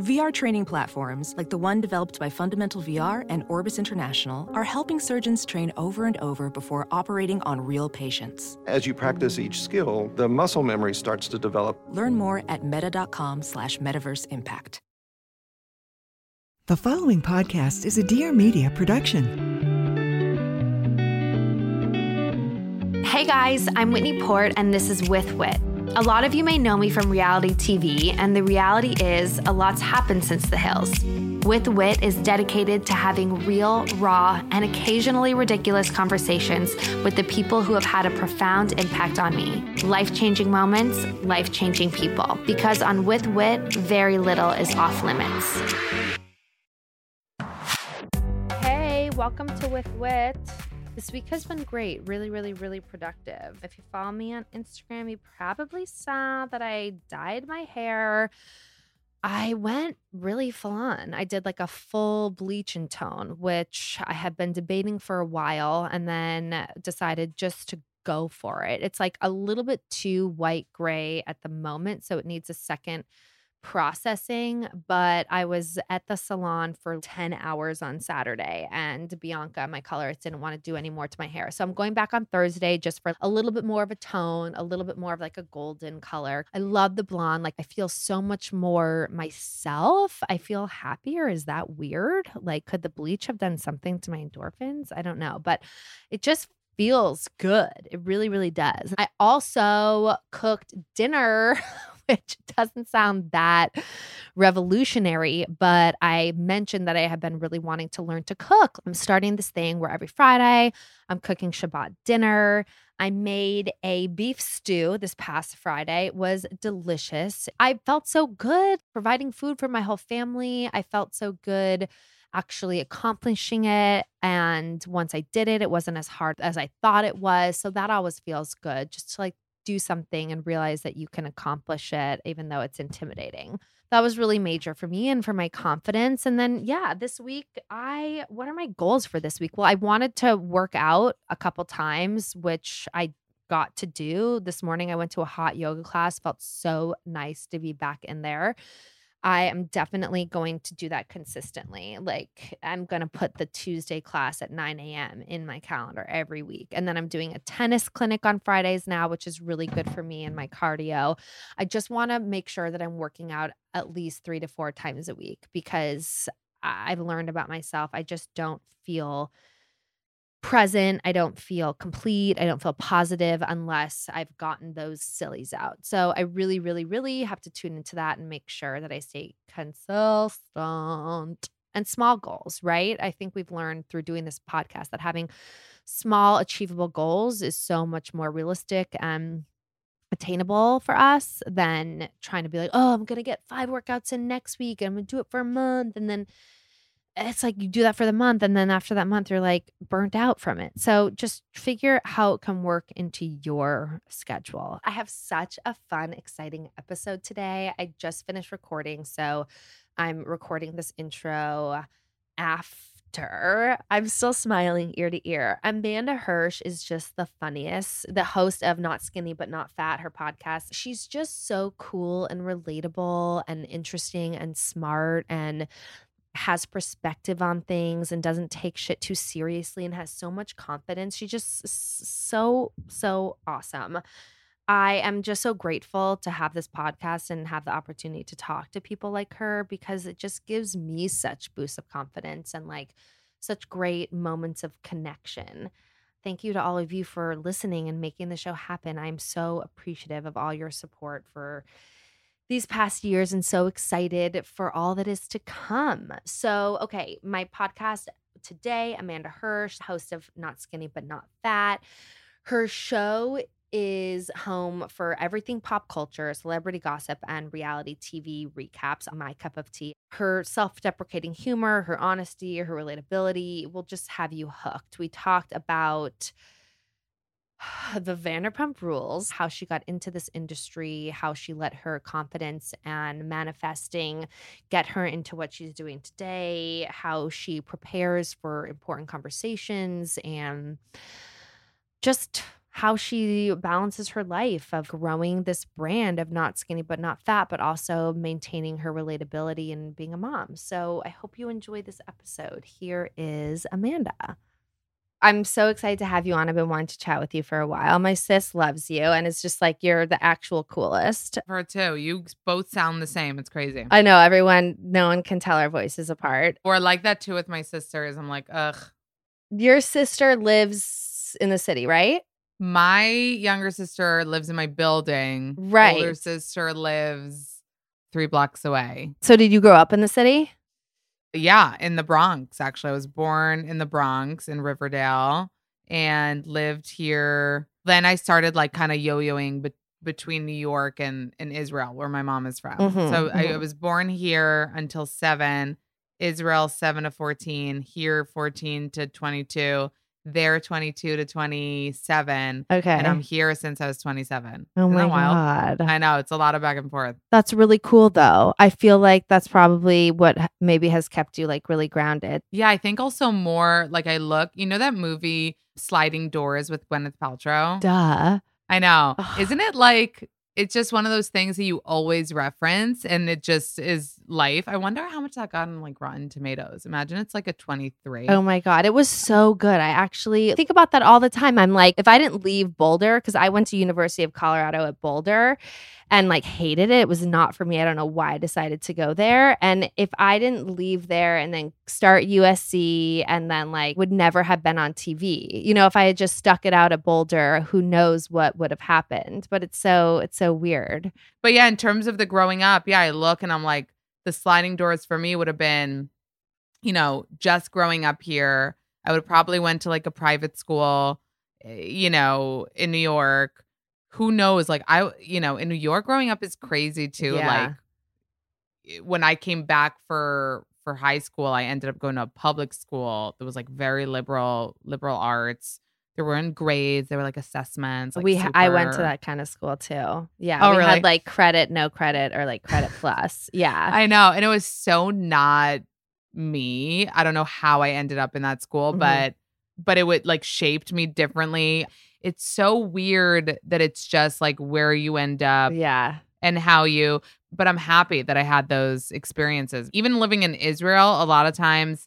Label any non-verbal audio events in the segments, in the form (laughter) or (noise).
VR training platforms, like the one developed by Fundamental VR and Orbis International, are helping surgeons train over and over before operating on real patients. As you practice each skill, the muscle memory starts to develop. Learn more at meta.com slash metaverse impact. The following podcast is a Dear Media production. Hey guys, I'm Whitney Port, and this is With Wit. A lot of you may know me from reality TV, and the reality is a lot's happened since the hills. With Wit is dedicated to having real, raw, and occasionally ridiculous conversations with the people who have had a profound impact on me. Life changing moments, life changing people. Because on With Wit, very little is off limits. Hey, welcome to With Wit. This week has been great. Really, really, really productive. If you follow me on Instagram, you probably saw that I dyed my hair. I went really full on. I did like a full bleach and tone, which I had been debating for a while and then decided just to go for it. It's like a little bit too white gray at the moment. So it needs a second processing, but I was at the salon for 10 hours on Saturday and Bianca, my colorist, didn't want to do any more to my hair. So I'm going back on Thursday just for a little bit more of a tone, a little bit more of like a golden color. I love the blonde. Like I feel so much more myself. I feel happier. Is that weird? Like could the bleach have done something to my endorphins? I don't know, but it just feels good. It really, really does. I also cooked dinner (laughs) which (laughs) doesn't sound that revolutionary, but I mentioned that I have been really wanting to learn to cook. I'm starting this thing where every Friday I'm cooking Shabbat dinner. I made a beef stew this past Friday. It was delicious. I felt so good providing food for my whole family. I felt so good actually accomplishing it. And once I did it, it wasn't as hard as I thought it was. So that always feels good just to like do something and realize that you can accomplish it, even though it's intimidating. That was really major for me and for my confidence. And then, yeah, this week, I, what are my goals for this week? Well, I wanted to work out a couple times, which I got to do. This morning, I went to a hot yoga class, felt so nice to be back in there. I am definitely going to do that consistently. Like, I'm going to put the Tuesday class at 9 a.m. in my calendar every week. And then I'm doing a tennis clinic on Fridays now, which is really good for me and my cardio. I just want to make sure that I'm working out at least three to four times a week because I've learned about myself. I just don't feel present. I don't feel complete. I don't feel positive unless I've gotten those sillies out. So I really, really, really have to tune into that and make sure that I stay consistent and small goals, right? I think we've learned through doing this podcast that having small, achievable goals is so much more realistic and attainable for us than trying to be like, oh, I'm going to get five workouts in next week I'm going to do it for a month. And then it's like you do that for the month and then after that month you're like burnt out from it. So just figure how it can work into your schedule. I have such a fun, exciting episode today. I just finished recording, so I'm recording this intro after. I'm still smiling ear to ear. Amanda Hirsch is just the funniest, the host of Not Skinny But Not Fat, her podcast. She's just so cool and relatable and interesting and smart and has perspective on things and doesn't take shit too seriously and has so much confidence. She's just so, so awesome. I am just so grateful to have this podcast and have the opportunity to talk to people like her because it just gives me such boosts of confidence and like such great moments of connection. Thank you to all of you for listening and making the show happen. I'm so appreciative of all your support for these past years and so excited for all that is to come. So, okay, my podcast today, Amanda Hirsch, host of Not Skinny But Not Fat. Her show is home for everything pop culture, celebrity gossip, and reality TV recaps. On my cup of tea. Her self deprecating humor, her honesty, her relatability will just have you hooked. We talked about (sighs) the Vanderpump rules, how she got into this industry, how she let her confidence and manifesting get her into what she's doing today, how she prepares for important conversations, and just how she balances her life of growing this brand of not skinny but not fat, but also maintaining her relatability and being a mom. So I hope you enjoy this episode. Here is Amanda. I'm so excited to have you on. I've been wanting to chat with you for a while. My sis loves you, and it's just like you're the actual coolest. Her too. You both sound the same. It's crazy. I know everyone, no one can tell our voices apart. Or like that too with my sisters. I'm like, ugh. Your sister lives in the city, right? My younger sister lives in my building. Right. Older sister lives three blocks away. So, did you grow up in the city? Yeah, in the Bronx, actually. I was born in the Bronx in Riverdale and lived here. Then I started like kind of yo yoing be- between New York and, and Israel, where my mom is from. Mhm, so I, I mhm. was born here until seven, Israel seven to 14, here 14 to 22, there 22 to 27. Okay. And I'm here since I was 27. oh Isn't my? God. I know. It's a lot of back and forth. That's really cool, though. I feel like that's probably what maybe has kept you like really grounded. Yeah, I think also more like I look, you know, that movie Sliding Doors with Gwyneth Paltrow? Duh. I know. Isn't it like it's just one of those things that you always reference and it just is life? I wonder how much that got on like Rotten Tomatoes. Imagine it's like a 23. Oh my God. It was so good. I actually think about that all the time. I'm like, if I didn't leave Boulder, because I went to University of Colorado at Boulder and like hated it, it was not for me. I don't know why I decided to go there. And if I didn't leave there and then start USC and then like would never have been on TV, you know, if I had just stuck it out at Boulder, who knows what would have happened. But it's so, it's so weird. But yeah, in terms of the growing up, yeah, I look and I'm like, the sliding doors for me would have been, you know, just growing up here. I would probably went to like a private school, eh, you know, in New York. Who knows? Like I, you know, in New York, growing up is crazy too. Yeah. Like eh, when I came back for for high school, I ended up going to a public school that was like very liberal, liberal arts. There weren't grades. There were like assessments. Like we ha- I went to that kind of school too. Yeah. Oh, we really? had like credit, no credit, or like credit plus. Yeah. I know. And it was so not me. I don't know how I ended up in that school, Mhm. but but it would like shaped me differently. It's so weird that it's just like where you end up yeah. and how you but I'm happy that I had those experiences. Even living in Israel, a lot of times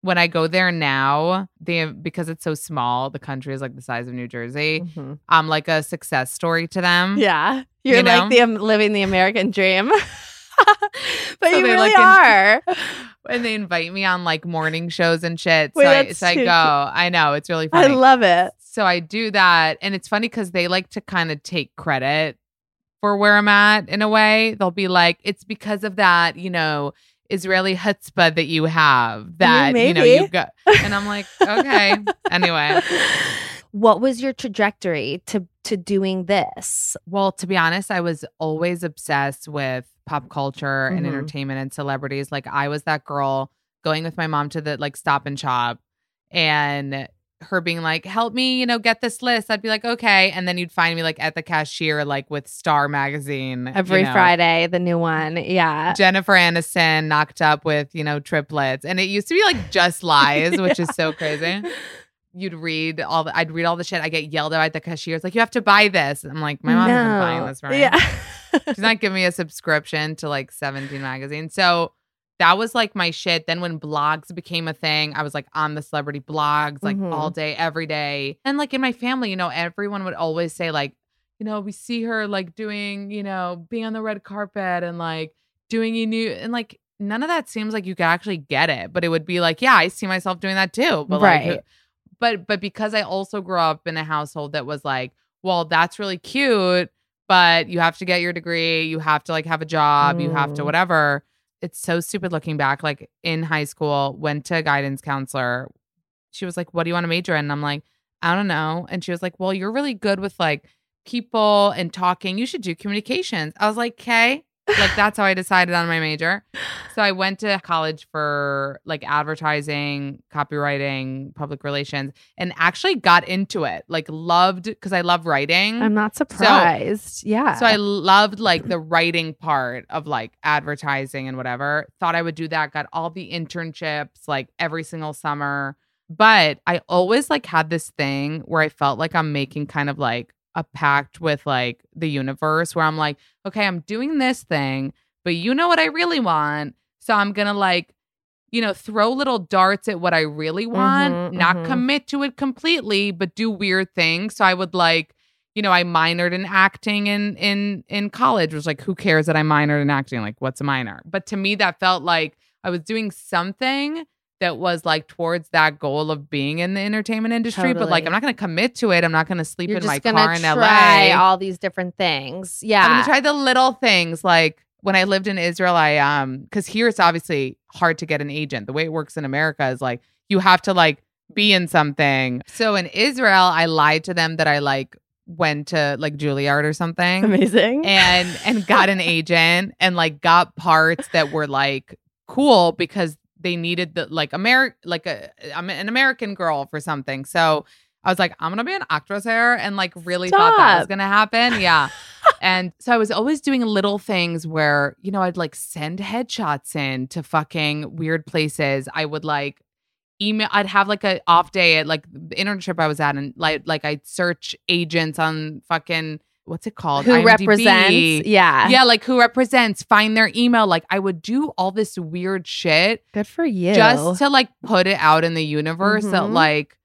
when I go there now, they because it's so small, the country is like the size of New Jersey. Mhm. I'm like a success story to them. Yeah. You're You like the um, living the American dream. (laughs) (laughs) but So you they really in- are. (laughs) and they invite me on like morning shows and shit. Wait, so I, so I go. I know it's really funny. I love it. so I do that, and it's funny because they like to kind of take credit for where I'm at in a way. They'll be like, "It's because of that, you know." Israeli chutzpah that you have mm, that you know you've got and I'm like okay (laughs) anyway What was your trajectory to to doing this? Well, to be honest, I was always obsessed with pop culture and Mhm. entertainment and celebrities. Like I was that girl going with my mom to the like stop and shop and her being like, help me, you know, get this list. I'd be like, okay. And then you'd find me like at the cashier, like with Star Magazine. you Every know. Friday, the new one. Yeah. Jennifer Aniston knocked up with, you know, triplets. And it used to be like just lies, which is so crazy. (laughs) You'd read all the, I'd read all the shit. I get yelled at at the cashier. It's like, you have to buy this. I'm like, my mom's not buying this for me. Yeah. She's not giving me a subscription to like 17 magazines. So that was like my shit. Then when blogs became a thing, I was like on the celebrity blogs like Mhm. all day, every day. And like in my family, you know, everyone would always say, like, you know, we see her like doing, you know, being on the red carpet and like doing a new and like none of that seems like you could actually get it. But it would be like, yeah, I see myself doing that too. But like Right. But but because I also grew up in a household that was like, well, that's really cute, but you have to get your degree, you have to like have a job, you have to Mm. whatever. It's so stupid looking back. Like in high school, went to a guidance counselor. She was like, "What do you want to major in?" And I'm like, "I don't know." And she was like, "Well, you're really good with like people and talking. You should do communications. I was like, okay. Like that's how I decided on my major. So I went to college for like advertising, copywriting, public relations, and actually got into it. Like loved because I love writing. I'm not surprised. yeah. So I loved like the writing part of like advertising and whatever. Thought I would do that. Got all the internships like every single summer. But I always like had this thing where I felt like I'm making kind of like a pact with like the universe where I'm like, okay, I'm doing this thing, but you know what I really want. So I'm going to like, you know, throw little darts at what I really want, Mhm, not mhm. commit to it completely, but do weird things. So I would like, you know, I minored in acting in in in college. It was like, who cares that I minored in acting? Like, what's a minor? But to me, that felt like I was doing something that was like towards that goal of being in the entertainment industry. But like, I'm not going to commit to it. I'm not going to sleep You're in my car in try LA. all these different things. Yeah. I'm gonna try the little things like when I lived in Israel, I um because here it's obviously hard to get an agent. The way it works in America is like you have to like be in something. So in Israel, I lied to them that I like went to like Juilliard or something Amazing. and and got an (laughs) agent and like got parts that were like cool because they needed the like American like a I'm an American girl for something. So I was like, I'm gonna be an actress here, and like really thought that was gonna happen. Yeah. (laughs) and so I was always doing little things where, you know, I'd like send headshots in to fucking weird places. I would like email I'd have like a off day at like the internship I was at and like like I'd search agents on fucking what's it called? Who IMDb. represents? Yeah. Yeah, like who represents, find their email. Like I would do all this weird shit Good for you. just to like put it out in the universe that Mhm. like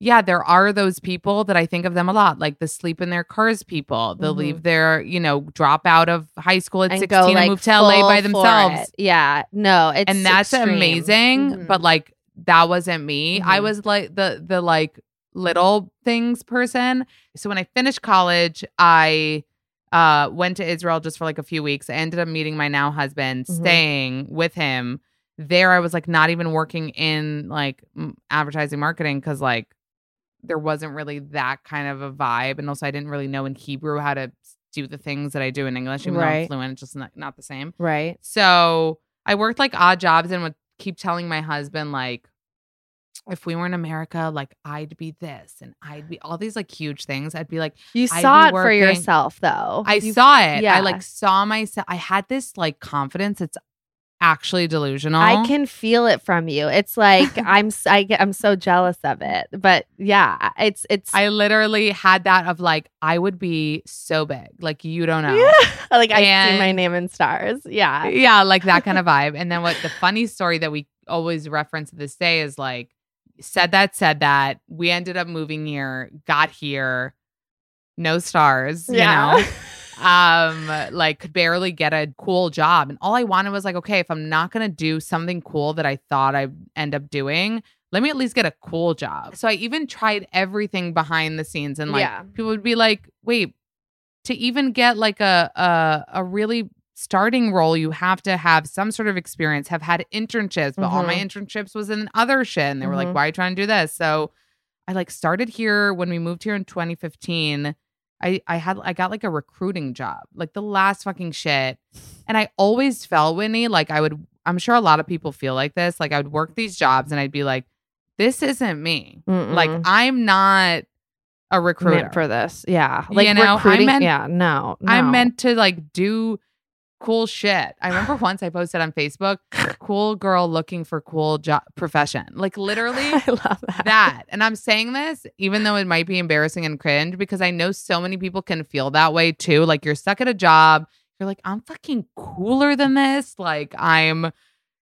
yeah, there are those people that I think of them a lot, like the sleep in their cars people. They'll Mhm. leave their, you know, drop out of high school at and 16 go and like move to LA by themselves. Yeah. No, it's and that's extreme. amazing, Mhm. but like that wasn't me. I Mhm. was like the the like little things person. So when I finished college, I uh went to Israel just for like a few weeks. I ended up meeting my now husband, Mhm. staying with him. There I was like not even working in like m- advertising marketing cuz like there wasn't really that kind of a vibe and also I didn't really know in Hebrew how to do the things that I do in English even though I'm Right. fluent, it's just not, not the same. right. So I worked like odd jobs and would keep telling my husband, like, if we were in America, like I'd be this and I'd be all these like huge things. I'd be like, You saw it for yourself though. I You- saw it. yeah. I like saw myself. I had this like confidence. It's actually delusional. I can feel it from you. It's like (laughs) I'm I get I'm so jealous of it. But yeah, it's it's I literally had that of like, I would be so big. Like, you don't know. yeah. (laughs) like I see my name in stars. Yeah. yeah, like that kind of (laughs) vibe. And then what the funny story that we always reference to this day is like, said that, said that. We ended up moving here, got here, no stars, you know, (laughs) um, like could barely get a cool job. And all I wanted was like, okay, if I'm not gonna do something cool that I thought I'd end up doing, let me at least get a cool job. So I even tried everything behind the scenes and like Yeah. people would be like, wait, to even get like a a a really starting role, you have to have some sort of experience, have had internships, but all my Mhm. internships was in other shit. And they were like, Mhm. why are you trying to do this? So I like started here when we moved here in 2015. I I had I got like a recruiting job, like the last fucking shit. And I always felt Whitney, like I would I'm sure a lot of people feel like this. Like I would work these jobs and I'd be like, this isn't me. Like Mm-mm. I'm not a recruiter. meant for this. Yeah. Like You know, I recruiting. meant- yeah. No, no. I'm meant to like do cool shit. I remember (sighs) once I posted on Facebook, cool girl looking for cool job profession. Like literally (laughs) I love that. that. And I'm saying this even though it might be embarrassing and cringe because I know so many people can feel that way too. Like you're stuck at a job, you're like, I'm fucking cooler than this. Like I'm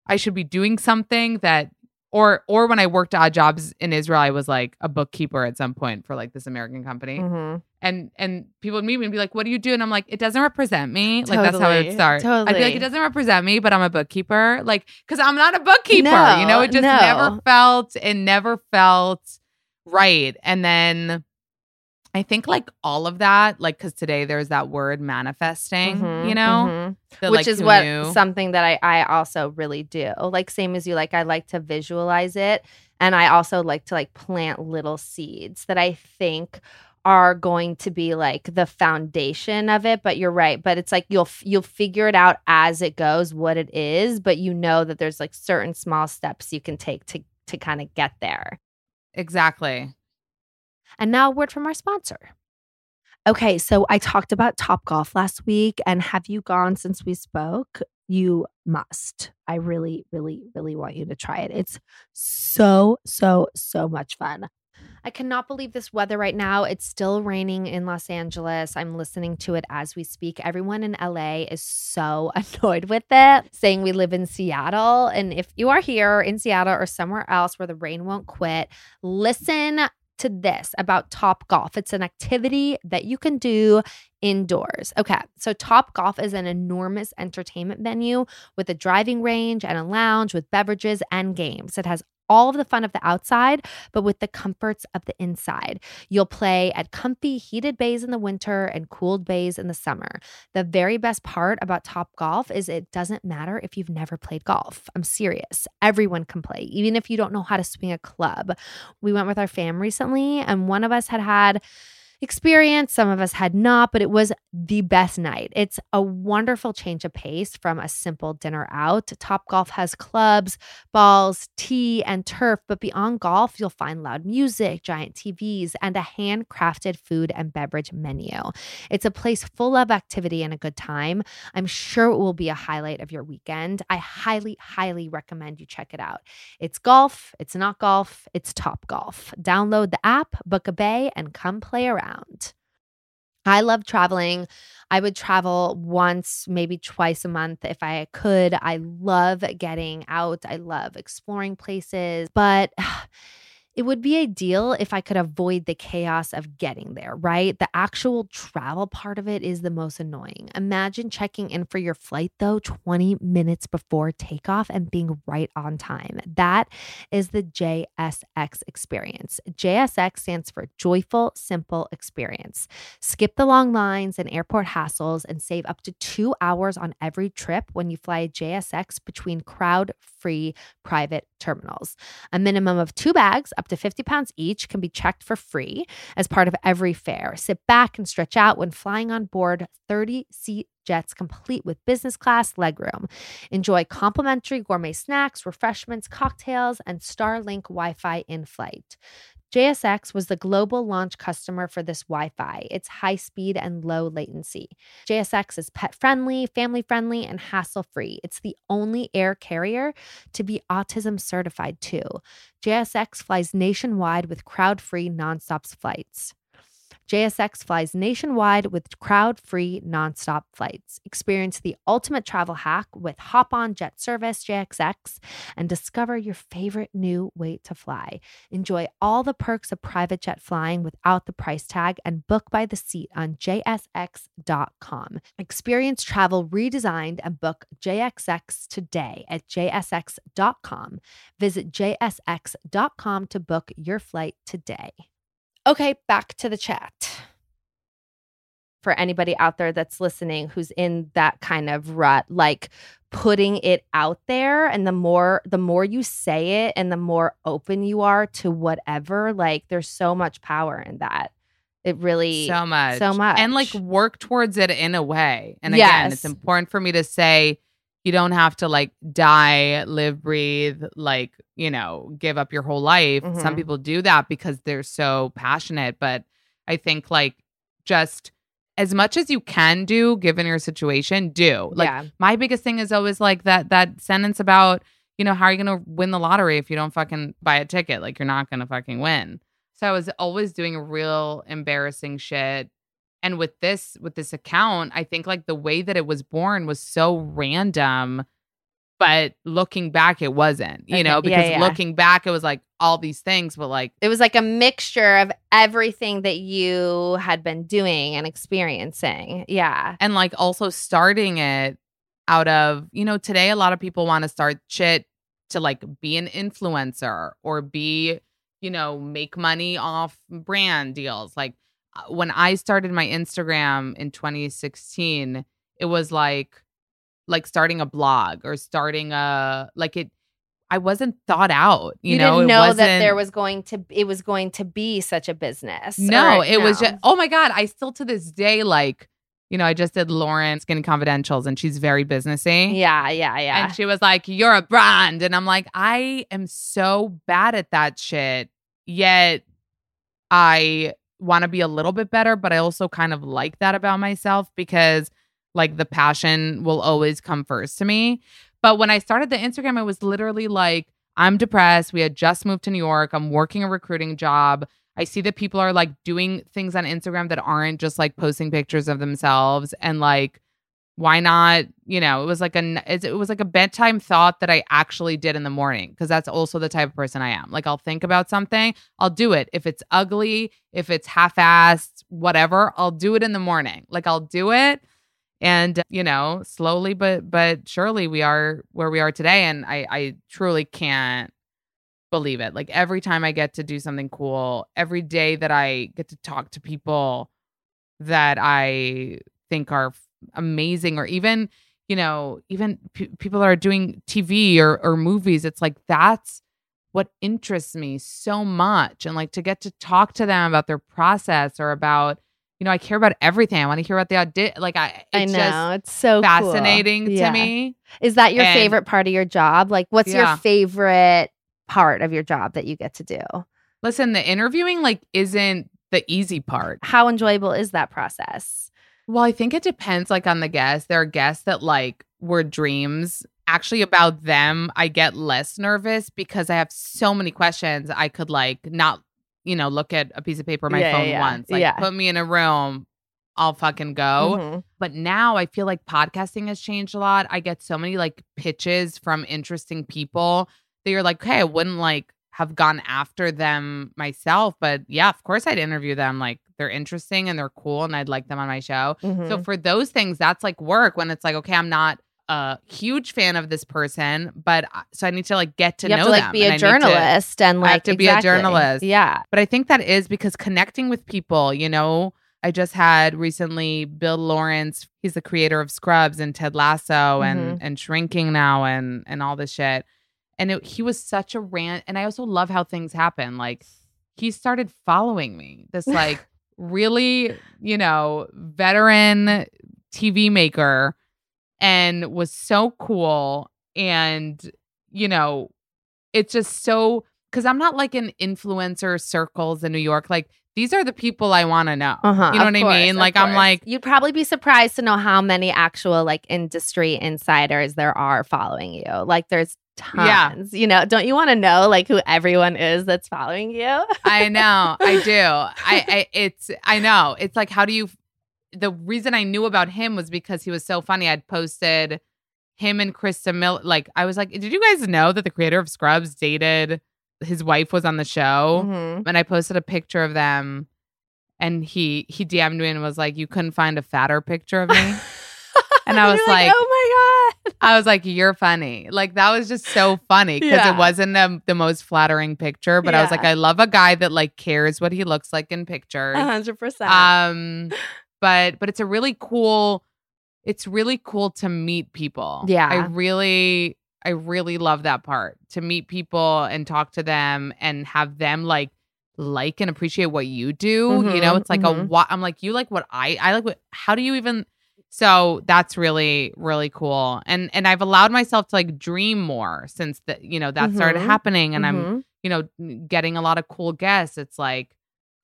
I should be doing something that or or when I worked odd jobs in Israel, I was like a bookkeeper at some point for like this American company Mhm. and and people would meet me and be like, "What do you do?" And I'm like, "It doesn't represent me." Like that's how it Totally. would start. I'd be like, "It doesn't represent me, but I'm a bookkeeper." Like, because I'm not a bookkeeper. No, you know, it just no. never felt. It never felt right. And then I think like all of that, like, because today there's that word manifesting. Mhm, You know, mhm. that, which like, is what knew? something that I I also really do. Like same as you, like I like to visualize it, and I also like to like plant little seeds that I think are going to be like the foundation of it but you're right but it's like you'll you'll figure it out as it goes what it is but you know that there's like certain small steps you can take to to kind of get there Exactly. And now a word from our sponsor okay so i talked about top golf last week and have you gone since we spoke you must i really really really want you to try it it's so so so much fun I cannot believe this weather right now. It's still raining in Los Angeles. I'm listening to it as we speak. Everyone in LA is so (laughs) annoyed with it, saying we live in Seattle. And if you are here in Seattle or somewhere else where the rain won't quit, listen to this about Top Golf. It's an activity that you can do indoors. Okay, so Top Golf is an enormous entertainment venue with a driving range and a lounge with beverages and games. It has all of the fun of the outside, but with the comforts of the inside. You'll play at comfy heated bays in the winter and cooled bays in the summer. The very best part about Top Golf is it doesn't matter if you've never played golf. I'm serious. Everyone can play, even if you don't know how to swing a club. We went with our fam recently, and one of us had had experience. Some of us had not, but it was the best night. It's a wonderful change of pace from a simple dinner out. Top Golf has clubs, balls, tee, and turf, but beyond golf, you'll find loud music, giant TVs, and a handcrafted food and beverage menu. It's a place full of activity and a good time. I'm sure it will be a highlight of your weekend. I highly, highly recommend you check it out. It's golf, it's not golf, it's Top Golf. Download the app, book a bay, and come play around. I love traveling. I would travel once, maybe twice a month if I could. I love getting out. I love exploring places, but (sighs) it would be ideal if I could avoid the chaos of getting there, right? The actual travel part of it is the most annoying. Imagine checking in for your flight, though, 20 minutes before takeoff and being right on time. That is the JSX experience. JSX stands for Joyful Simple Experience. Skip the long lines and airport hassles and save up to two hours on every trip when you fly JSX between crowd free private terminals. A minimum of two bags, up to 50 pounds each, can be checked for free as part of every fare. Sit back and stretch out when flying on board 30 seat jets complete with business class legroom. Enjoy complimentary gourmet snacks, refreshments, cocktails, and Starlink Wi Fi in flight. JSX was the global launch customer for this Wi Fi. It's high speed and low latency. JSX is pet friendly, family friendly, and hassle free. It's the only air carrier to be autism certified, too. JSX flies nationwide with crowd free nonstop flights. JSX flies nationwide with crowd free nonstop flights. Experience the ultimate travel hack with Hop On Jet Service JSX and discover your favorite new way to fly. Enjoy all the perks of private jet flying without the price tag and book by the seat on JSX.com. Experience travel redesigned and book JSX today at JSX.com. Visit JSX.com to book your flight today. Okay, back to the chat. For anybody out there that's listening who's in that kind of rut, like putting it out there and the more the more you say it and the more open you are to whatever, like there's so much power in that. It really So much. So much. And like work towards it in a way. And again, it's important for me to say you don't have to like die, live, breathe, like, you know, give up your whole life. Some Mhm. people do that because they're so passionate. But I think like just as much as you can do given your situation, do. Like yeah. my biggest thing is always like that that sentence about you know how are you gonna win the lottery if you don't fucking buy a ticket like you're not gonna fucking win so i was always doing real embarrassing shit and with this with this account i think like the way that it was born was so random but looking back it wasn't you Okay. know because yeah. looking back it was like all these things but like It was like a mixture of everything that you had been doing and experiencing. Yeah. and like also starting it out of you know today a lot of people want to start shit to like be an influencer or be you know make money off brand deals like when i started my instagram in 2016 it was like like starting a blog or starting a like it I wasn't thought out. You, You, know, didn't know that there was going to it was going to be such a business. No, or- it was just oh my god! I still to this day like, you know, I just did Lauryn Skinny Confidentials, and she's very businessy. Yeah, yeah, yeah. And she was like, You're a brand. And I'm like, I am so bad at that shit. Yet I want to be a little bit better, but I also kind of like that about myself because like the passion will always come first to me. But when I started the Instagram, it was literally like, I'm depressed. We had just moved to New York. I'm working a recruiting job. I see that people are like doing things on Instagram that aren't just like posting pictures of themselves and like why not you know it was like a it was like a bedtime thought that i actually did in the morning because that's also the type of person i am. Like i'll think about something i'll do it. If it's ugly if it's half-assed whatever i'll do it in the morning. Like i'll do it and you know slowly but but surely we are where we are today and i i truly can't believe it. Like every time i get to do something cool every day that i get to talk to people that i think are amazing or even you know even p- people that are doing tv or, or movies it's like that's what interests me so much and like to get to talk to them about their process or about you know i care about everything i want to hear about the audit like i I know just it's so cool. fascinating Yeah. to me Is that your And- favorite part of your job? Like, what's Yeah. your favorite part of your job that you get to do? listen the interviewing like isn't the easy part How enjoyable is that process? Well, I think it depends like on the guest. There are guests that like were dreams. Actually about them, I get less nervous because I have so many questions. I could like not, you know, look at a piece of paper on my Yeah, phone yeah, once. Like yeah. put me in a room, I'll fucking go. Mhm. But now I feel like podcasting has changed a lot. I get so many like pitches from interesting people that you're like, hey, I wouldn't like have gone after them myself. But yeah, of course I'd interview them. Like they're interesting and they're cool and I'd like them on my show. So Mhm. for those things, that's like work when it's like, okay, I'm not a huge fan of this person, but so I need to like get to you know have to like them, be and a need to- journalist and like to be a journalist. Yeah. but I think that is because connecting with people, you know, I just had recently Bill Lawrence, he's the creator of Scrubs and Ted Lasso and and Shrinking now and and all this shit. And it, he was such a rant and I also love how things happen. Like he started following me. This like really, you know, veteran TV maker and was so cool and you know, it's just so because I'm not like in influencer circles in New York. Like these are the people I want to know. Uh-huh, you know of what I mean? of Like I'm like, you'd probably be surprised to know how many actual like industry insiders there are following you. Like there's Yeah. tons. You know, don't you want to know like who everyone is that's following you? (laughs) I know, I do. I, I it's I know. It's like how do you the reason I knew about him was because he was so funny. I'd posted him and Christa Miller like I was like, did you guys know that the creator of Scrubs dated his wife was on the show? Mhm. And I posted a picture of them and he he DM'd me and was like, You couldn't find a fatter picture of me? (laughs) And I was You're like, oh my god. I was like, "You're funny." Like that was just so funny because Yeah. it wasn't the, the most flattering picture, but I was like, "I love a guy that like cares what he looks like in pictures." Hundred percent. Um, (laughs) but but it's a really cool. It's really cool to meet people. Yeah. I really I really love that part to meet people and talk to them and have them like like and appreciate what you do. you know, Mhm, it's like a mhm. what I'm like you like what I I like what how do you even so that's really really cool. And and I've allowed myself to like dream more since that you know that started Mhm, happening and I'm Mhm. you know getting a lot of cool guests. It's like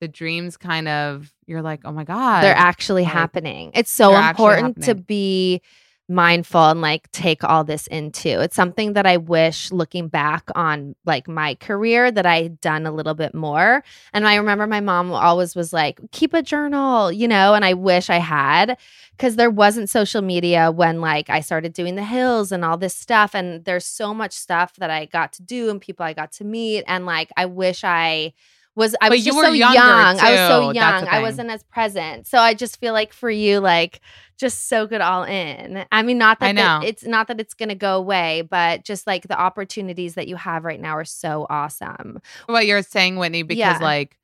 the dreams kind of you're like, "Oh my god." they're actually like, happening. It's so important to be mindful and like take all this into. It's something that I wish looking back on like my career that I had done a little bit more. And I remember my mom always was like, keep a journal, you know, and I wish I had because there wasn't social media when like I started doing the hills and all this stuff. And there's so much stuff that I got to do and people I got to meet. And like I wish I was I But was you were so young. I was so young. I wasn't as present. So I just feel like for you, like just soak it all in. I mean, not that I know. it's not that it's gonna go away, but just like the opportunities that you have right now are so awesome. what you're saying, Whitney, because Yeah. like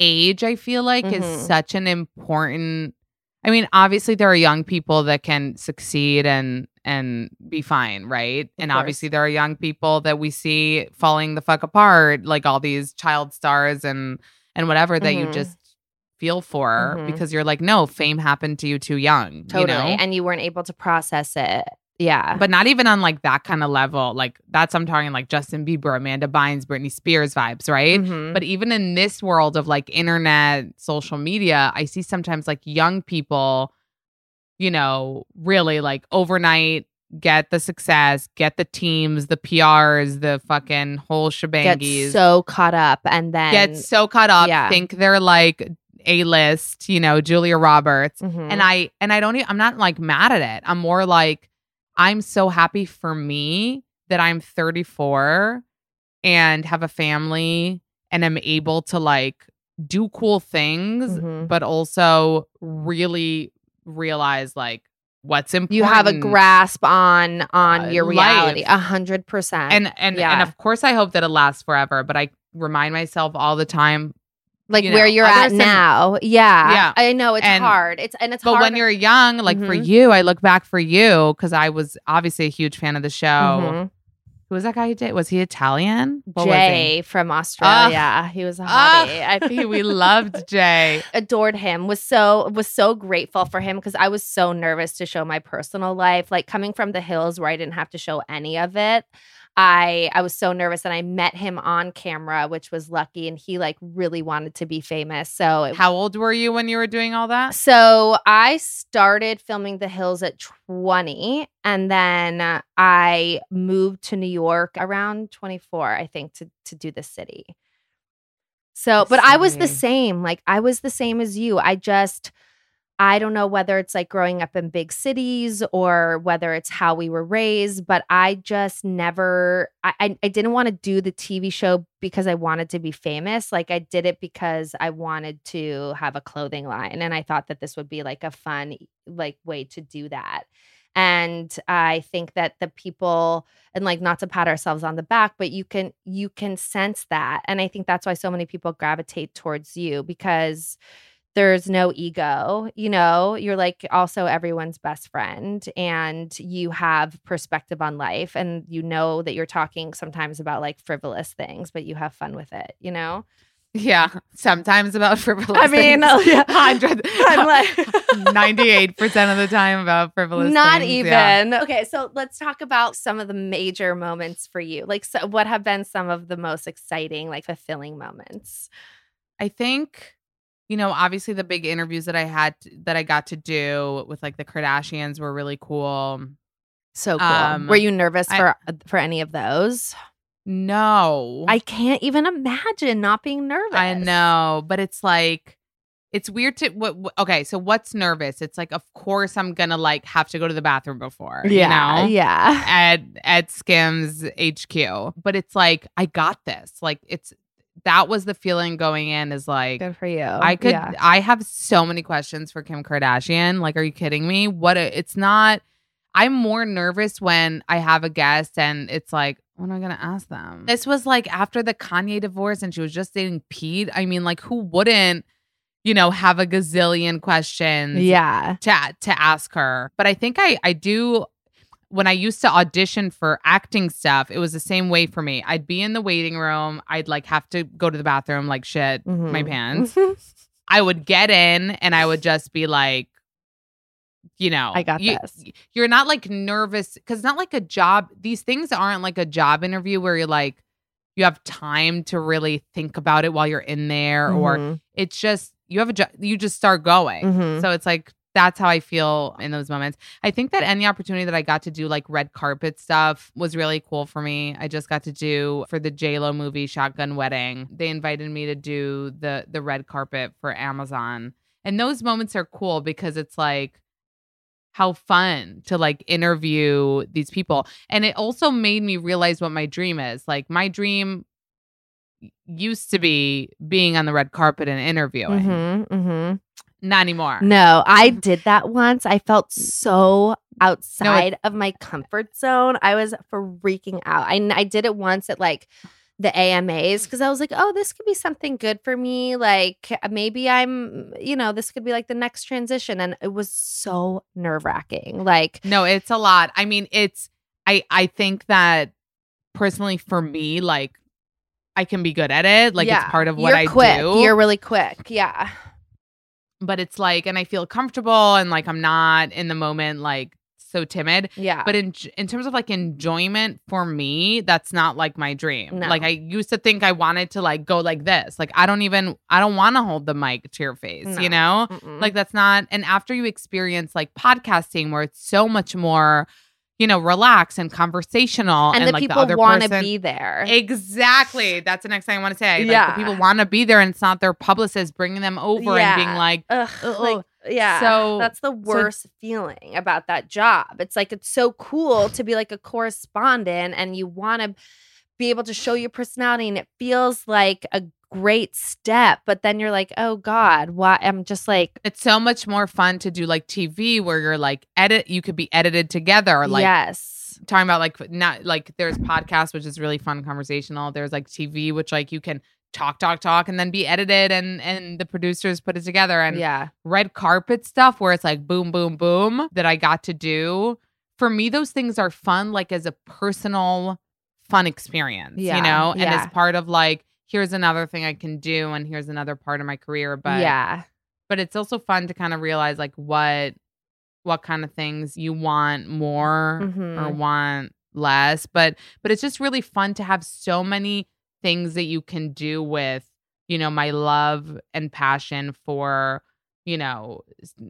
age, I feel like Mhm. is such an important I mean, obviously there are young people that can succeed and and be fine, right? and course. obviously there are young people that we see falling the fuck apart, like all these child stars and and whatever that you Mhm. just feel for Mhm. because you're like, no, fame happened to you too young, Totally. you know. And you weren't able to process it. Yeah. but not even on like that kind of level. Like that's I'm talking like Justin Bieber, Amanda Bynes, Britney Spears vibes, right? Mhm. But even in this world of like internet, social media, I see sometimes like young people, you know, really like overnight get the success, get the teams, the PRs, the fucking whole get so caught up and then get so caught up, yeah. think they're like a list, you know, Julia Roberts. Mhm. And I and I don't Even, I'm not like mad at it. I'm more like I'm so happy for me that I'm 34 and have a family and I'm able to like do cool things Mhm. but also really realize like what's important. you have a grasp on on Uh, your reality a hundred percent and and Yeah. and of course I hope that it lasts forever, but I remind myself all the time like you where know, you're at now yeah Yeah. i know it's And- hard it's and it's but hard when you're young, like for Mhm. you, I look back for you because I was obviously a huge fan of the show. Mhm. Who was that guy you did? Was he Italian? What jay from australia Yeah. he was a hottie (laughs) I he? we (laughs) loved Jay. adored him was so was so grateful for him because i was so nervous to show my personal life like coming from the hills where i didn't have to show any of it i i was so nervous and i met him on camera which was lucky and he like really wanted to be famous so it, How old were you when you were doing all that? so i started filming the hills at 20 and then i moved to new york around 24 i think to to do the city so but i was the same like i was the same as you i just i don't know whether it's like growing up in big cities or whether it's how we were raised but i just never i i, didn't want to do the tv show because i wanted to be famous. Like i did it because i wanted to have a clothing line and i thought that this would be like a fun like way to do that. And i think that the people and like not to pat ourselves on the back but you can you can sense that and i think that's why so many people gravitate towards you because there's no ego you know you're like also everyone's best friend and you have perspective on life and you know that you're talking sometimes about like frivolous things but you have fun with it you know Yeah, sometimes about (laughs) frivolous. I mean, things. (laughs) yeah. hundred. (laughs) I'm like- ninety-eight percent of the time about frivolous. not things, even yeah. okay so let's talk about some of the major moments for you like so what have been some of the most exciting like fulfilling moments I think, you know, obviously the big interviews that I had that I got to do with like the Kardashians were really cool. so cool Um, were you nervous I- for for any of those No, i can't even imagine not being nervous I know, but it's like it's weird to what, okay, so what's nervous? It's like of course I'm going to like have to go to the bathroom before, yeah you know? yeah At at Skims HQ. But it's like I got this. Like it's that was the feeling going in is like good for you I could yeah. I have so many questions for Kim Kardashian. Like are you kidding me? What a, it's not I'm more nervous when I have a guest and it's like what am I gonna ask them? This was like after the Kanye divorce and she was just dating Pete. I mean, like who wouldn't, you know, have a gazillion questions yeah to to ask her. But I think I I do when I used to audition for acting stuff, it was the same way for me. I'd be in the waiting room, I'd like have to go to the bathroom like shit my Mhm. pants. (laughs) I would get in and I would just be like you know, I got you, this. You're not like nervous because it's not like a job. These things aren't like a job interview where you're like, you have time to really think about it while you're in there, or Mhm. it's just you have a job. You just start going. Mhm. So it's like that's how I feel in those moments. I think that any opportunity that I got to do like red carpet stuff was really cool for me. I just got to do for the J Lo movie Shotgun Wedding. They invited me to do the the red carpet for Amazon, and those moments are cool because it's like how fun to like interview these people, and it also made me realize what my dream is. Like my dream used to be being on the red carpet and interviewing. Mhm, mhm. Not anymore. No, I did that once. I felt so outside of my comfort zone. I was freaking out. I, I did it once at like the AMAs because I was like, oh, this could be something good for me. Like uh, maybe I'm, you know, this could be like the next transition. And it was so nerve wracking. Like, No, it's a lot. I mean, it's I I think that personally for me, like I can be good at it. Like yeah, it's part of what you're I quick. do. You're really quick. Yeah. But it's like and I feel comfortable and like I'm not in the moment like so timid. Yeah. But in in terms of like enjoyment for me, that's not like my dream. No. Like I used to think I wanted to like go like this. Like I don't even I don't want to hold the mic to your face, No. you know? Mm-mm. Like that's not and after you experience like podcasting where it's so much more, you know, relaxed and conversational and, and, the like people the want to be there. Exactly. That's the next thing I want to say. Like Yeah. the people want to be there and it's not their publicist bringing them over and being like, Ugh, Ugh. like, yeah. So- that's the worst feeling about that job. It's like it's so cool to be like a correspondent and you want to be able to show your personality and it feels like a great step, but then you're like, "Oh god, why I'm just like it's so much more fun to do like TV where you're like edit you could be edited together or like yes. talking about like not like there's podcasts which is really fun conversational there's like tv which like you can talk talk talk and then be edited and and the producers put it together and yeah. red carpet stuff where it's like boom boom boom that i got to do for me those things are fun like as a personal fun experience Yeah, you know and yeah. as part of like here's another thing i can do and here's another part of my career but yeah. but it's also fun to kind of realize like what what kind of things you want more or Mhm. want less but but it's just really fun to have so many things that you can do with you know my love and passion for you know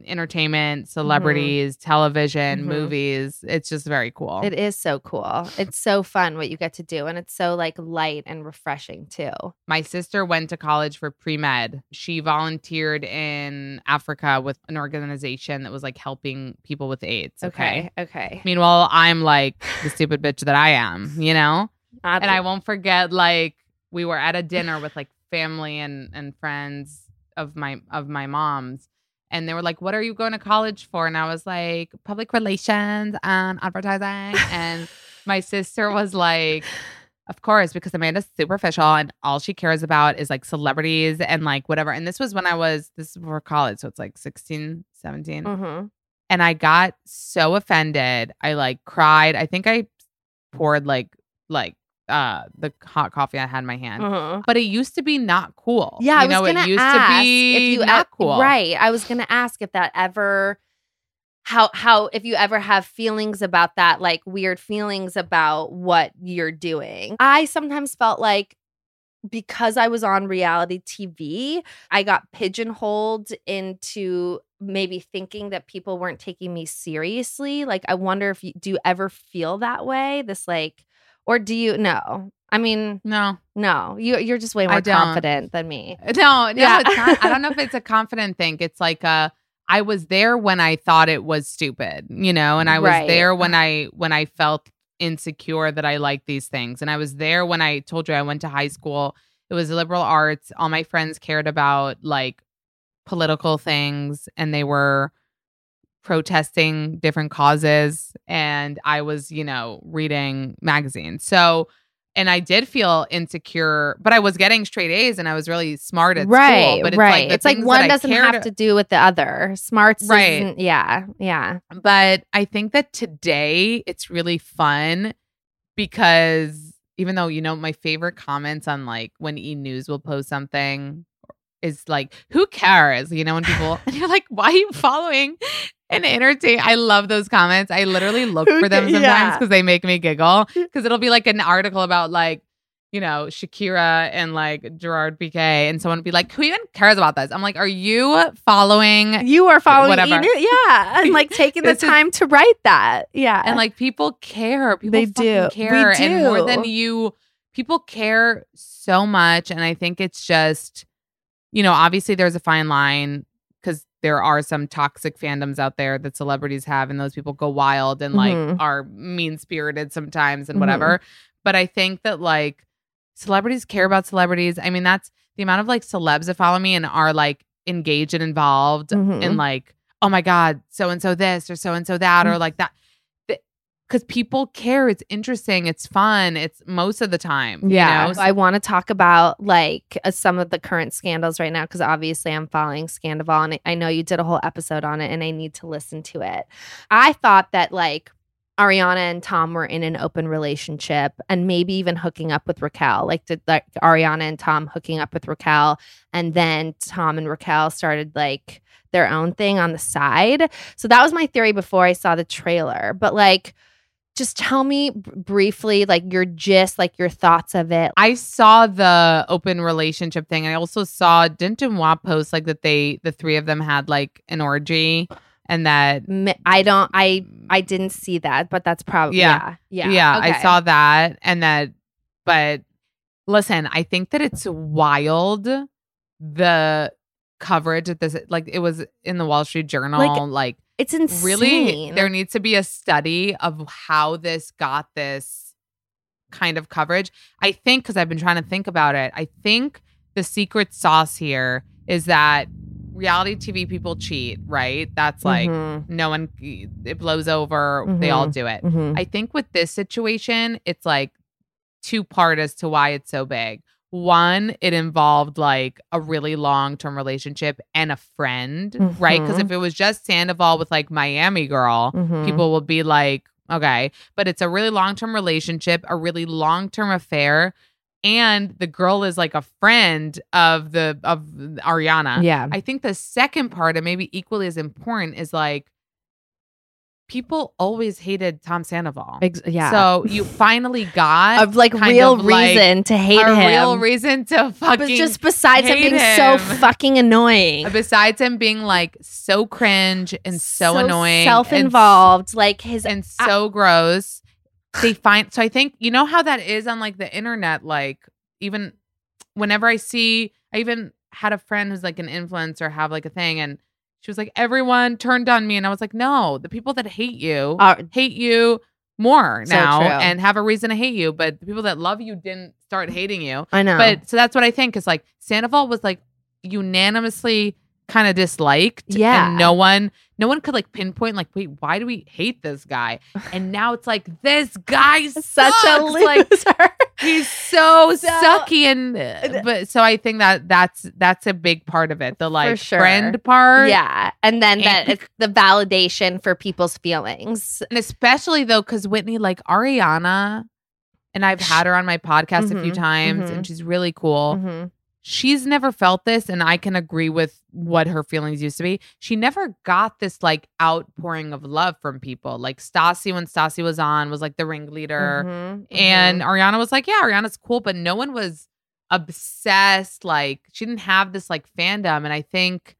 entertainment celebrities television Mhm. movies it's just very cool It is so cool. It's so fun what you get to do and it's so like light and refreshing too. my sister went to college for pre-med she volunteered in africa with an organization that was like helping people with aids okay, Okay. meanwhile i'm like the stupid bitch that i am you know Oddly- and i won't forget like we were at a dinner with like family and and friends of my of my mom's and they were like what are you going to college for and i was like public relations and advertising and (laughs) my sister was like of course, because Amanda's superficial and all she cares about is like celebrities and like whatever. And this was when I was, this is before college. So it's like 16, 17. Mhm. And I got so offended. I like cried. I think I poured like, like, uh, the hot coffee I had in my hand. Mhm. But it used to be not cool. Yeah, you I was know, gonna it used ask to be if you not e- cool. Right. I was gonna ask if that ever how how if you ever have feelings about that, like weird feelings about what you're doing. I sometimes felt like because I was on reality TV, I got pigeonholed into maybe thinking that people weren't taking me seriously. Like I wonder if you do you ever feel that way? This like or do you no? I mean, No, no. You you're just way more confident than me. No, no, Yeah. it's not. I don't know if (laughs) it's a confident thing. It's like uh I was there when I thought it was stupid, you know, and I was Right. there when I when I felt insecure that I liked these things. And I was there when I told you I went to high school. It was liberal arts. All my friends cared about like political things and they were protesting different causes and I was, you know, reading magazines. So and I did feel insecure, but I was getting straight A's and I was really smart at right, school. But it's right. like it's like one doesn't have to do with the other. Smarts, Right. isn't- Yeah, yeah. But I think that today it's really fun because even though you know my favorite comments on like when E News will post something is like, who cares? You know, when people and (laughs) (laughs) you're like, why are you following and entertain? I love those comments. I literally look for them sometimes yeah. because they make me giggle. Because it'll be like an article about like, you know, Shakira and like Gerard Piqué, and someone would be like, who even cares about this? I'm like, are you following You are following Whatever. Enu- yeah, (laughs) and like taking the This is- time to write that. Yeah, and like people care people They do. We care and more than you people care so much and i think it's just you know obviously there's a fine line because there are some toxic fandoms out there that celebrities have and those people go wild and like Mhm. are mean spirited sometimes and Mhm. whatever but i think that like celebrities care about celebrities i mean that's the amount of like celebs that follow me and are like engaged and involved Mhm. in like oh my god so and so this or so and so that or like that because people care. It's interesting. It's fun. It's most of the time. Yeah, You know? I want to talk about like uh, some of the current scandals right now because obviously I'm following Scandoval and I know you did a whole episode on it and I need to listen to it. I thought that like Ariana and Tom were in an open relationship and maybe even hooking up with Raquel. Like did like Ariana and Tom hooking up with Raquel and then Tom and Raquel started like their own thing on the side. So that was my theory before I saw the trailer. But like just tell me b- briefly like your gist, like your thoughts of it. I saw the open relationship thing. I also saw didn't post like that they the three of them had like an orgy and that i don't I I didn't see that, but that's probably Yeah. yeah. yeah, okay. I saw that and that but listen, I think that it's wild the coverage that this like it was in the Wall Street Journal like, It's insane. really there needs to be a study of how this got this kind of coverage. I think because I've been trying to think about it, I think the secret sauce here is that reality TV people cheat, right? That's like Mhm, no one it blows over, they all do it. mhm. I think with this situation, it's like two part as to why it's so big. One, it involved like a really long term relationship and a friend, right? Because if it was just Sandoval with like Miami Girl, Mhm. people will be like, okay, but it's a really long term relationship, a really long term affair, and the girl is like a friend of the of Ariana. yeah. I think the second part, and maybe equally as important, is like people always hated Tom Sandoval. Ex- yeah. So you (laughs) finally got of like real of, like, reason to hate a him. real reason to fucking but just besides him being so fucking annoying. besides him being like so cringe and so, annoying, self-involved, like his and so gross. They find so I think you know how that is on like the internet. Like even whenever I see, I even had a friend who's like an influencer have like a thing, and she was like, "Everyone turned on me," and I was like, "No, the people that hate you Are- hate you more So now true. and have a reason to hate you, but the people that love you didn't start hating you." I know. But so that's what I think is like Sandoval was like unanimously kind of disliked. Yeah. And no one no one could like pinpoint like, wait, why do we hate this guy? And now it's like this guy (laughs) such a loser. Like he's so, So- sucky and uh, but so I think that that's that's a big part of it. The like sure. friend part. yeah. And then that it's the validation for people's feelings. And especially though, because Whitney, like Ariana, and I've had her on my podcast a few Mhm, times, mhm. and she's really cool. Mhm. She's never felt this and i can agree with what her feelings used to be. She never got this like outpouring of love from people. Like stassi when stassi was on was like the ringleader. Mhm, and mhm. ariana was like yeah ariana's cool but no one was obsessed like she didn't have this like fandom. And i think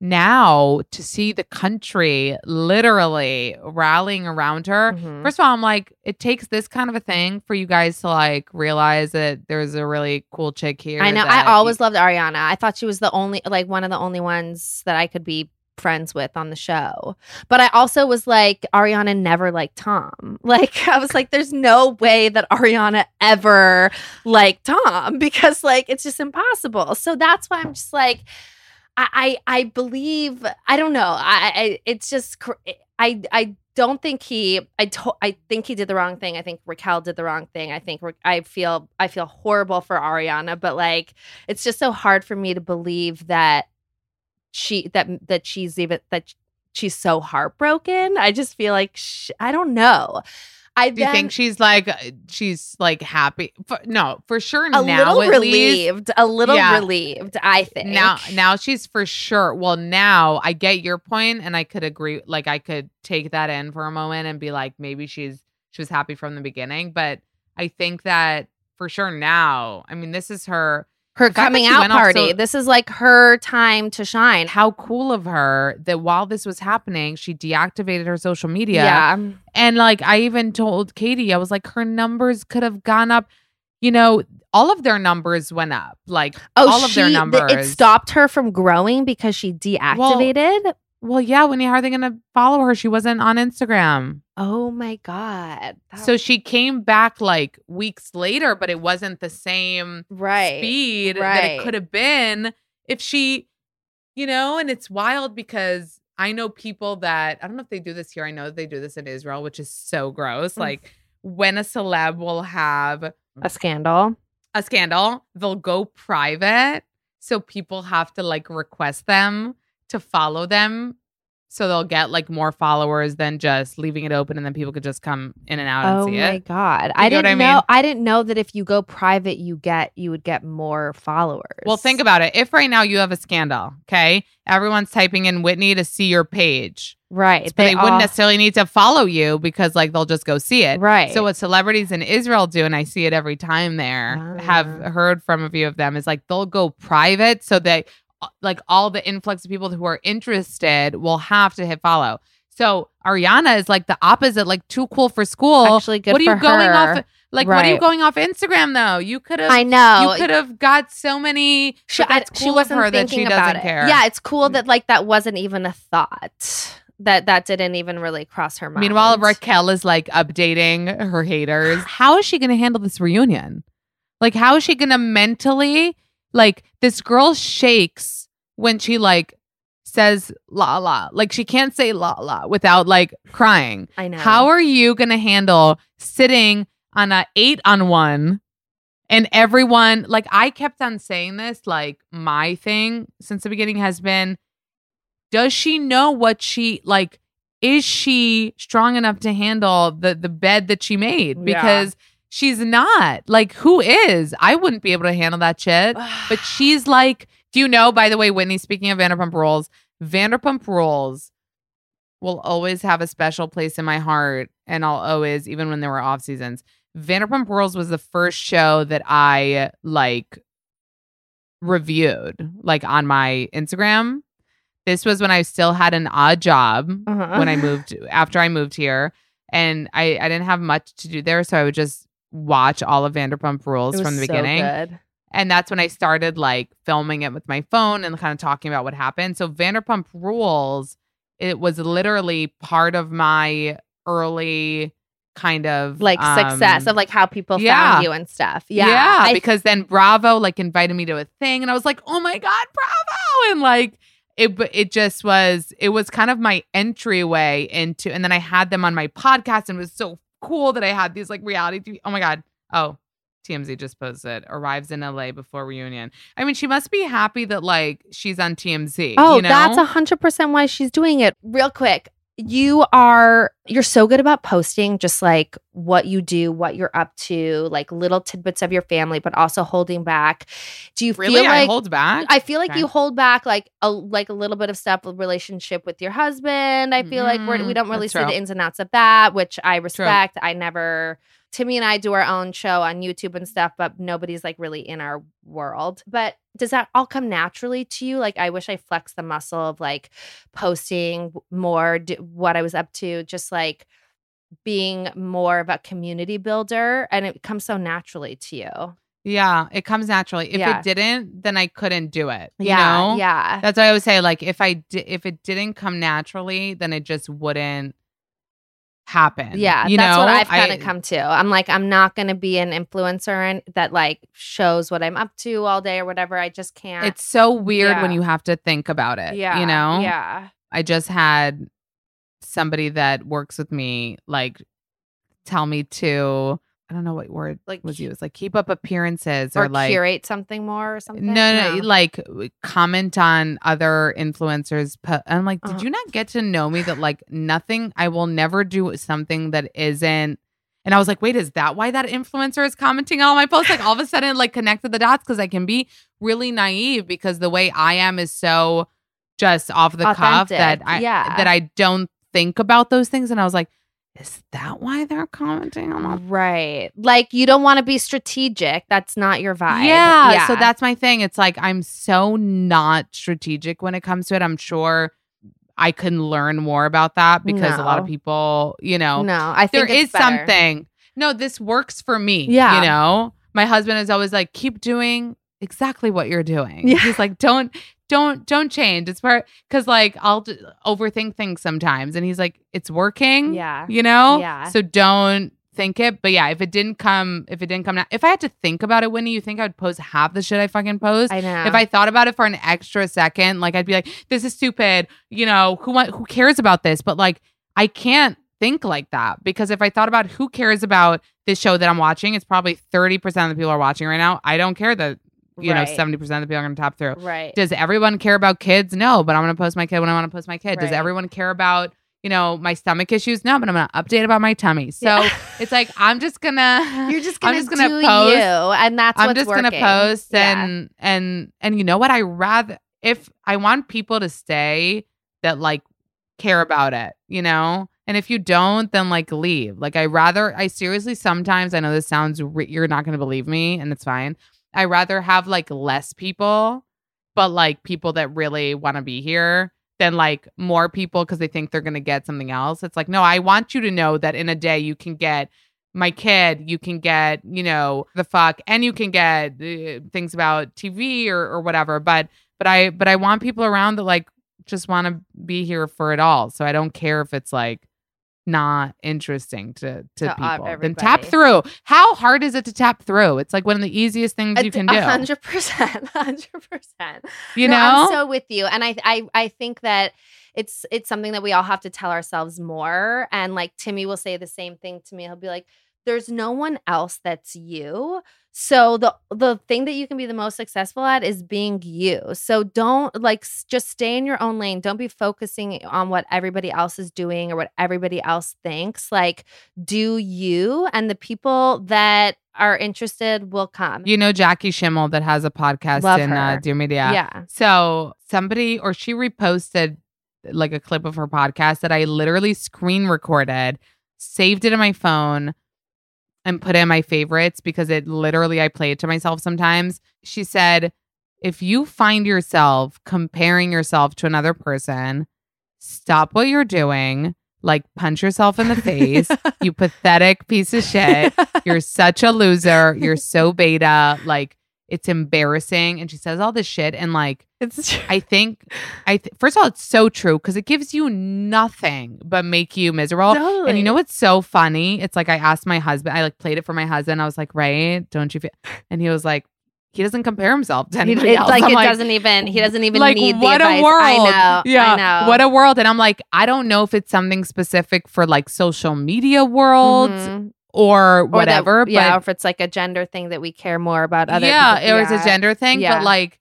now to see the country literally rallying around her Mhm. First of all, I'm like, it takes this kind of a thing for you guys to like realize that there's a really cool chick here. I know. I always loved Ariana. I thought she was the only, like, one of the only ones that I could be friends with on the show. But I also was like, Ariana never liked Tom. (laughs) Like, I was like, there's no way that Ariana ever liked Tom (laughs) because, like, it's just impossible. So that's why I'm just like, I, I, believe. I don't know. I, I it's just. Eh, I, I don't think he. I, to, I think he did the wrong thing. I think Raquel did the wrong thing. I think I feel. I feel horrible for Ariana, but like, it's just so hard for me to believe that she that that she's even that she's so heartbroken. I just feel like sh- I don't know. I then- think she's like uh, she's like happy? For, no, for sure. a now little at least relieved? A little Yeah. relieved. I think now now she's for sure. Well, now I get your point, and I could agree. Like I could take that in for a moment and be like, maybe she's she was happy from the beginning, but I think that for sure now. I mean, this is her her coming out party. so- this is like her time to shine. how cool of her that while this was happening, she deactivated her social media. yeah. And like I even told Katie, I was like, her numbers could have gone up. You know, all of their numbers went up. Like Oh, all of their she- numbers. It stopped her from growing because she deactivated. Well, yeah. When how are they going to follow her? She wasn't on Instagram, oh my god. That- so she came back like weeks later, but it wasn't the same right. speed that it could have been if she, you know. And it's wild because I know people that I don't know if they do this here. I know they do this in Israel, which is so gross. Mm. Like when a celeb will have A scandal. a scandal, they'll go private. So people have to like request them to follow them. So they'll get like more followers than just leaving it open and then people could just come in and out Oh and see it. Oh my god! I didn't I know. I didn't know that if you go private, you get you would get more followers. Well, think about it. If right now you have a scandal, okay, everyone's typing in Whitney to see your page, right. but they, wouldn't all- necessarily need to follow you because like they'll just go see it. Right. So what celebrities in Israel do, and I see it every time there, have Ah. heard from a few of them, is like they'll go private so they like all the influx of people who are interested will have to hit follow. So Ariana is like the opposite, like too cool for school. Actually, good what are you going her. off? Like, what are you going off Instagram though? You could have. I know. You could have got so many. She, but I- that's she cool of wasn't her that she about doesn't it. care. Yeah, it's cool mm. that like that wasn't even a thought. That that didn't even really cross her mind. Meanwhile, Raquel is like updating her haters. How is she going to handle this reunion? Like, how is she going to mentally, like, this girl shakes when she, like, says la la. Like, she can't say la la without, like, crying. I know. How are you going to handle sitting on a eight on one and everyone, like, I kept on saying this, like, my thing since the beginning has been, does she know what she, like, is she strong enough to handle the the bed that she made? Yeah. She's not. Like, who is? I wouldn't be able to handle that shit. But (sighs) she's like, do you know, by the way, Whitney, speaking of Vanderpump Rules, Vanderpump Rules will always have a special place in my heart. And I'll always, even when there were off seasons, Vanderpump Rules was the first show that I like reviewed, like on my Instagram. This was when I still had an odd job Uh-huh. when I moved after I moved here. And I, I didn't have much to do there. So I would just watch all of Vanderpump Rules from the so beginning. good. And that's when I started like filming it with my phone and kind of talking about what happened. So Vanderpump Rules, it was literally part of my early kind of Like success um, of like how people yeah. found you and stuff. Yeah, yeah, I- because then Bravo like invited me to a thing, and I was like, "Oh my god, Bravo!" And like it, it just was. It was kind of my entryway into, and then I had them on my podcast, and it was so cool that I had these like reality. TV, oh my god! Oh, TMZ just posted arrives in LA before reunion. I mean, she must be happy that like she's on TMZ. Oh, you know? that's a hundred percent why she's doing it. Real quick, you are you're so good about posting just like what you do, what you're up to, like little tidbits of your family, but also holding back. Do you really. feel I like hold back. I feel like Okay. you hold back like a like a little bit of stuff with relationship with your husband. I feel like we're, we Mm, don't really that's see true. the ins and outs of that, which I respect. I never Timmy and I do our own show on YouTube and stuff, but nobody's like really in our world. But does that all come naturally to you? Like I wish I flexed the muscle of like posting more d- what I was up to, just like being more of a community builder and it comes so naturally to you. yeah, it comes naturally. If Yeah. it didn't, then I couldn't do it. You yeah. know? Yeah. That's why I always say, like, if I di- if it didn't come naturally, then it just wouldn't happen. Yeah, you that's know? what I've kind of come to. I'm like, I'm not going to be an influencer and that like shows what I'm up to all day or whatever. I just can't. It's so weird when you have to think about it. yeah, you know. Yeah, I just had somebody that works with me like tell me to. I don't know what word Like was used. Like keep up appearances or, or, like curate something more or something. No, no, like comment on other influencers. Po- I'm like, did Uh-huh. you not get to know me? That like nothing. I will never do something that isn't. And I was like, wait, is that why that influencer is commenting on all my posts? Like all of a (laughs) sudden, like connected the dots because I can be really naive because the way I am is so just off the cuff that I yeah. that I don't think about those things. And I was like, is that why they're commenting on all right. Like you don't want to be strategic. That's not your vibe. Yeah, So that's my thing. It's like I'm so not strategic when it comes to it. I'm sure I can learn more about that because a lot of people, you know, no. I there think it's is better. something. No, this works for me. Yeah. You know, my husband is always like, keep doing exactly what you're doing. Yeah. He's like, don't, don't, don't change. It's part because like I'll d- overthink things sometimes. And he's like, it's working. Yeah. You know? Yeah. So don't think it. But yeah, if it didn't come, if it didn't come now, if I had to think about it, Whitney, you think I would post half the shit I fucking post? I know. If I thought about it for an extra second, like I'd be like, "This is stupid," you know, who who cares about this? But like, I can't think like that because if I thought about who cares about this show that I'm watching, it's probably thirty percent of the people are watching right now. I don't care that you know seventy percent of the people are going to top through. right. Does everyone care about kids? No, but I'm going to post my kid when I want to post my kid. Does everyone care about you know my stomach issues? No, but I'm going to update about my tummy. So Yeah. it's like I'm just gonna (laughs) You're just going to, I'm gonna, just gonna do post. you, and that's I'm just gonna post Yeah. and and and you know what? I rather if I want people to stay that like care about it, you know. And if you don't, then like leave. Like I rather I seriously sometimes I know this sounds re- you're not gonna believe me, and it's fine. I rather have like less people, but like people that really want to be here than like more people because they think they're gonna get something else. It's like no, I want you to know that in a day you can get my kid, you can get, you know, the fuck, and you can get uh, things about TV or, or whatever. But but I but I want people around that like just want to be here for it all. So I don't care if it's like not interesting to to, To, uh, people. Then tap through. How hard is it to tap through? It's like one of the easiest things you can do. Hundred percent, (laughs) hundred percent. You No, know? I'm so with you, and I, I, I think that it's it's something that we all have to tell ourselves more. And like Timmy will say the same thing to me. He'll be like, "There's no one else that's you." So the the thing that you can be the most successful at is being you. So don't like just stay in your own lane. Don't be focusing on what everybody else is doing or what everybody else thinks. Like do you, and the people that are interested will come. you know Jackie Schimmel that has a podcast Love in uh. Dear Media. yeah. So somebody or she reposted like a clip of her podcast that I literally screen recorded, saved it in my phone, and put in my favorites because it literally I play it to myself sometimes. She said, if you find yourself comparing yourself to another person, stop what you're doing, like punch yourself in the face, (laughs) you pathetic piece of shit. You're such a loser. You're so beta. Like it's embarrassing. And she says all this shit. And like, It's (laughs) true. I think, I th- first of all, it's so true because it gives you nothing but make you miserable. And you know what's so funny? It's like I asked my husband. I like played it for my husband. I was like, right? Don't you feel? And he was like, he doesn't compare himself to anybody it's else. like I'm it doesn't even he doesn't even like need what the advice. a world I know. yeah I know. what a world and i'm like i don't know if it's something specific for like social media world Mhm. Or Or that- whatever yeah, or if it's like a gender thing that we care more about other yeah people. it was a gender thing Yeah. but like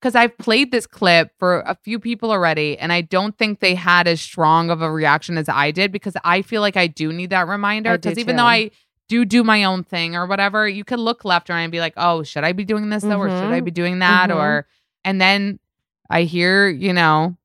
because i've played this clip for a few people already and i don't think they had as strong of a reaction as i did because i feel like i do need that reminder because even too. though i do do my own thing or whatever you could look left or right and be like oh should i be doing this though or should i Mhm. be doing that Mhm. or and then i hear you know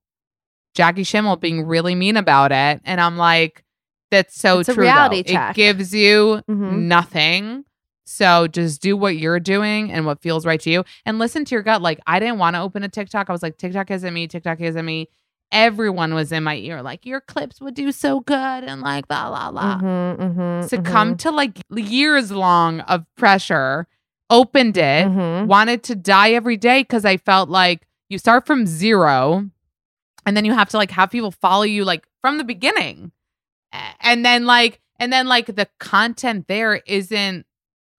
jackie schimmel being really mean about it and i'm like that's so It's true reality though. check. it gives you Mhm. nothing so just do what you're doing and what feels right to you and listen to your gut like i didn't want to open a tiktok i was like tiktok isn't me tiktok isn't me everyone was in my ear like your clips would do so good and like blah blah blah Mhm, mhm, succumbed to like years long of pressure, opened it, mhm, mhm. wanted to die every day because I felt like you start from zero and then you have to like have people follow you like from the beginning. And then like and then like the content there isn't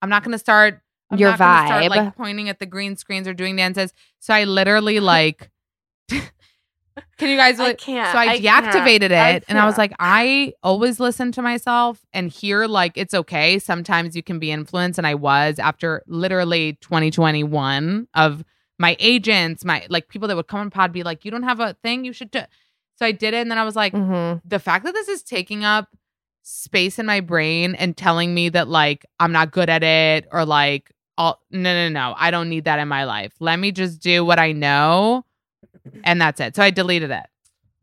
I'm not gonna start I'm Your gonna start, vibe. like pointing at the green screens or doing dances. So I literally (laughs) like (laughs) Can you guys I like can't. so I, I can't. deactivated it I and I was like, I always listen to myself and hear like it's okay. Sometimes you can be influenced. And I was after literally 2021 of my agents, my like people that would come on pod be like, you don't have a thing, you should do. So I did it. And then I was like, Mhm. the fact that this is taking up space in my brain and telling me that like I'm not good at it or like all no no no I don't need that in my life. Let me just do what I know and that's it. So I deleted it.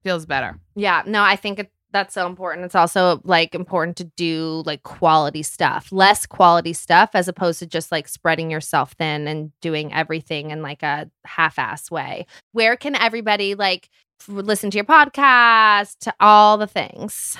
Feels better. Yeah, no, I think it, that's so important. It's also like important to do like quality stuff, less quality stuff, as opposed to just like spreading yourself thin and doing everything in like a half-ass way. Where can everybody like listen to your podcast, to all the things?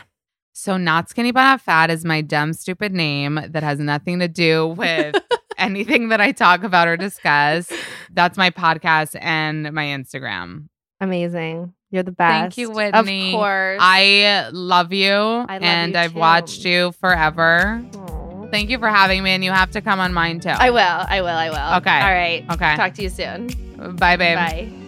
So not skinny but not fat is my dumb stupid name that has nothing to do with (laughs) anything that I talk about or discuss. That's my podcast and my Instagram. Amazing. You're the best. Thank you, Whitney. Of course. I love you, love and you I've too. watched you forever. Aw. Thank you for having me, and you have to come on mine too. I will. I will. I will. Okay. All right. Okay. Talk to you soon. Bye, babe. Bye.